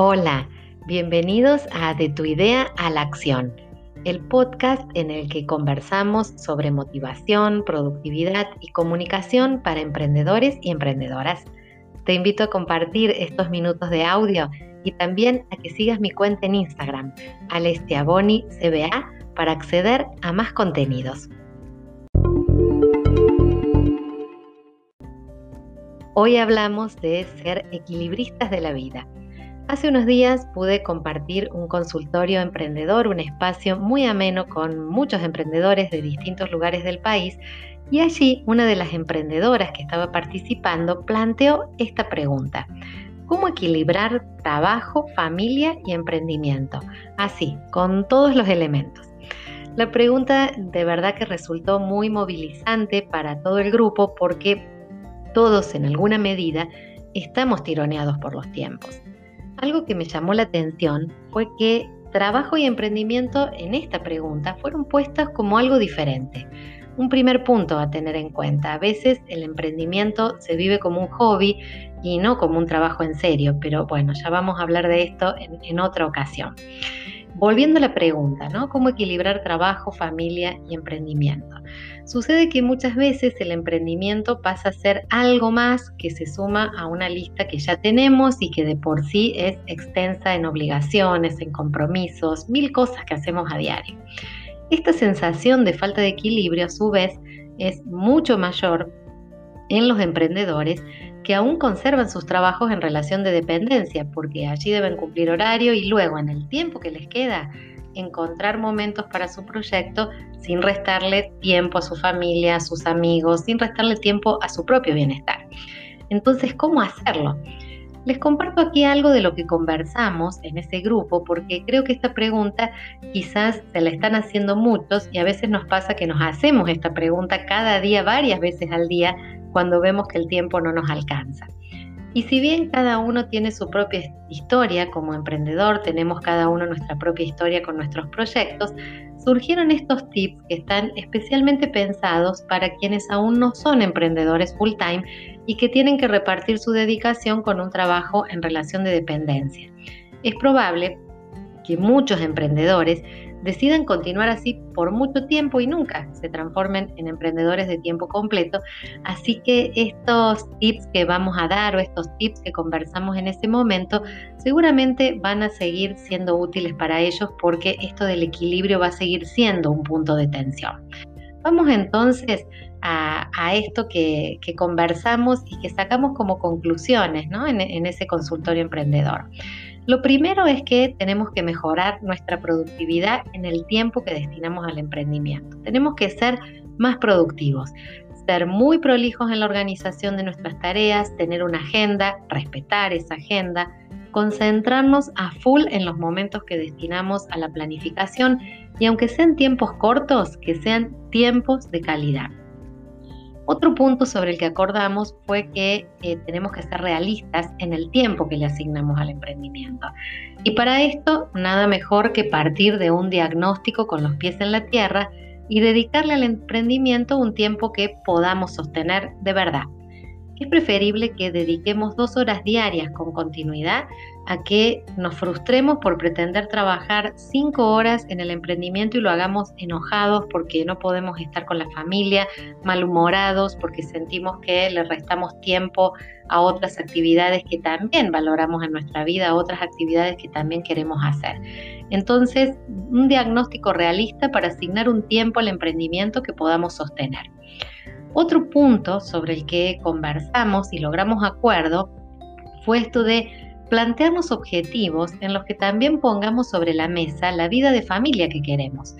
Hola, bienvenidos a De tu idea a la acción, el podcast en el que conversamos sobre motivación, productividad y comunicación para emprendedores y emprendedoras. Te invito a compartir estos minutos de audio y también a que sigas mi cuenta en Instagram, Alestiaboni CBA, para acceder a más contenidos. Hoy hablamos de ser equilibristas de la vida Hace unos días pude compartir un consultorio emprendedor, un espacio muy ameno con muchos emprendedores de distintos lugares del país y allí una de las emprendedoras que estaba participando planteó esta pregunta. ¿Cómo equilibrar trabajo, familia y emprendimiento? Así, con todos los elementos. La pregunta de verdad que resultó muy movilizante para todo el grupo porque todos en alguna medida estamos tironeados por los tiempos. Algo que me llamó la atención fue que trabajo y emprendimiento en esta pregunta fueron puestas como algo diferente. Un primer punto a tener en cuenta, a veces el emprendimiento se vive como un hobby y no como un trabajo en serio, pero bueno, ya vamos a hablar de esto en, otra ocasión. Volviendo a la pregunta, ¿no? ¿Cómo equilibrar trabajo, familia y emprendimiento? Sucede que muchas veces el emprendimiento pasa a ser algo más que se suma a una lista que ya tenemos y que de por sí es extensa en obligaciones, en compromisos, mil cosas que hacemos a diario. Esta sensación de falta de equilibrio a su vez es mucho mayor en los emprendedores que aún conservan sus trabajos en relación de dependencia, porque allí deben cumplir horario y luego en el tiempo que les queda encontrar momentos para su proyecto sin restarle tiempo a su familia, a sus amigos, sin restarle tiempo a su propio bienestar. Entonces, ¿cómo hacerlo? Les comparto aquí algo de lo que conversamos en ese grupo porque creo que esta pregunta quizás se la están haciendo muchos y a veces nos pasa que nos hacemos esta pregunta cada día, varias veces al día, cuando vemos que el tiempo no nos alcanza. Y si bien cada uno tiene su propia historia como emprendedor, tenemos cada uno nuestra propia historia con nuestros proyectos, surgieron estos tips que están especialmente pensados para quienes aún no son emprendedores full time y que tienen que repartir su dedicación con un trabajo en relación de dependencia. Es probable que muchos emprendedores decidan continuar así por mucho tiempo y nunca se transformen en emprendedores de tiempo completo. Así que estos tips que vamos a dar o estos tips que conversamos en ese momento seguramente van a seguir siendo útiles para ellos porque esto del equilibrio va a seguir siendo un punto de tensión. Vamos entonces a, esto que, conversamos y que sacamos como conclusiones en ese consultorio emprendedor. Lo primero es que tenemos que mejorar nuestra productividad en el tiempo que destinamos al emprendimiento. Tenemos que ser más productivos, ser muy prolijos en la organización de nuestras tareas, tener una agenda, respetar esa agenda, concentrarnos a full en los momentos que destinamos a la planificación y aunque sean tiempos cortos, que sean tiempos de calidad. Otro punto sobre el que acordamos fue que eh, tenemos que ser realistas en el tiempo que le asignamos al emprendimiento. Y para esto, nada mejor que partir de un diagnóstico con los pies en la tierra y dedicarle al emprendimiento un tiempo que podamos sostener de verdad es preferible que dediquemos dos horas diarias con continuidad a que nos frustremos por pretender trabajar cinco horas en el emprendimiento y lo hagamos enojados porque no podemos estar con la familia, malhumorados porque sentimos que le restamos tiempo a otras actividades que también valoramos en nuestra vida, a otras actividades que también queremos hacer. Entonces, un diagnóstico realista para asignar un tiempo al emprendimiento que podamos sostener. Otro punto sobre el que conversamos y logramos acuerdo fue esto de plantearnos objetivos en los que también pongamos sobre la mesa la vida de familia que queremos.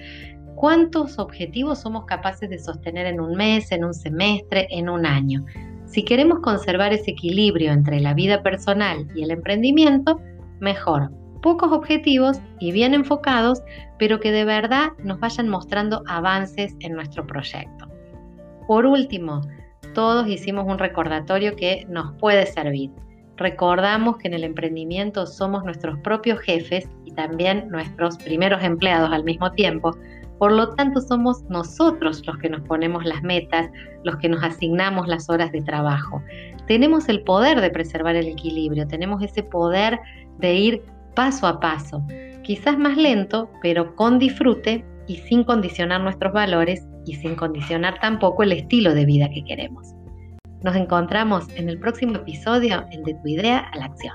¿Cuántos objetivos somos capaces de sostener en un mes, en un semestre, en un año? Si queremos conservar ese equilibrio entre la vida personal y el emprendimiento, mejor. Pocos objetivos y bien enfocados, pero que de verdad nos vayan mostrando avances en nuestro proyecto. Por último, todos hicimos un recordatorio que nos puede servir. Recordamos que en el emprendimiento somos nuestros propios jefes y también nuestros primeros empleados al mismo tiempo, Por lo tanto, somos nosotros los que nos ponemos las metas, los que nos asignamos las horas de trabajo. Tenemos el poder de preservar el equilibrio, tenemos ese poder de ir paso a paso, quizás más lento, pero con disfrute y sin condicionar nuestros valores y sin condicionar tampoco el estilo de vida que queremos. Nos encontramos en el próximo episodio en De tu idea a la acción.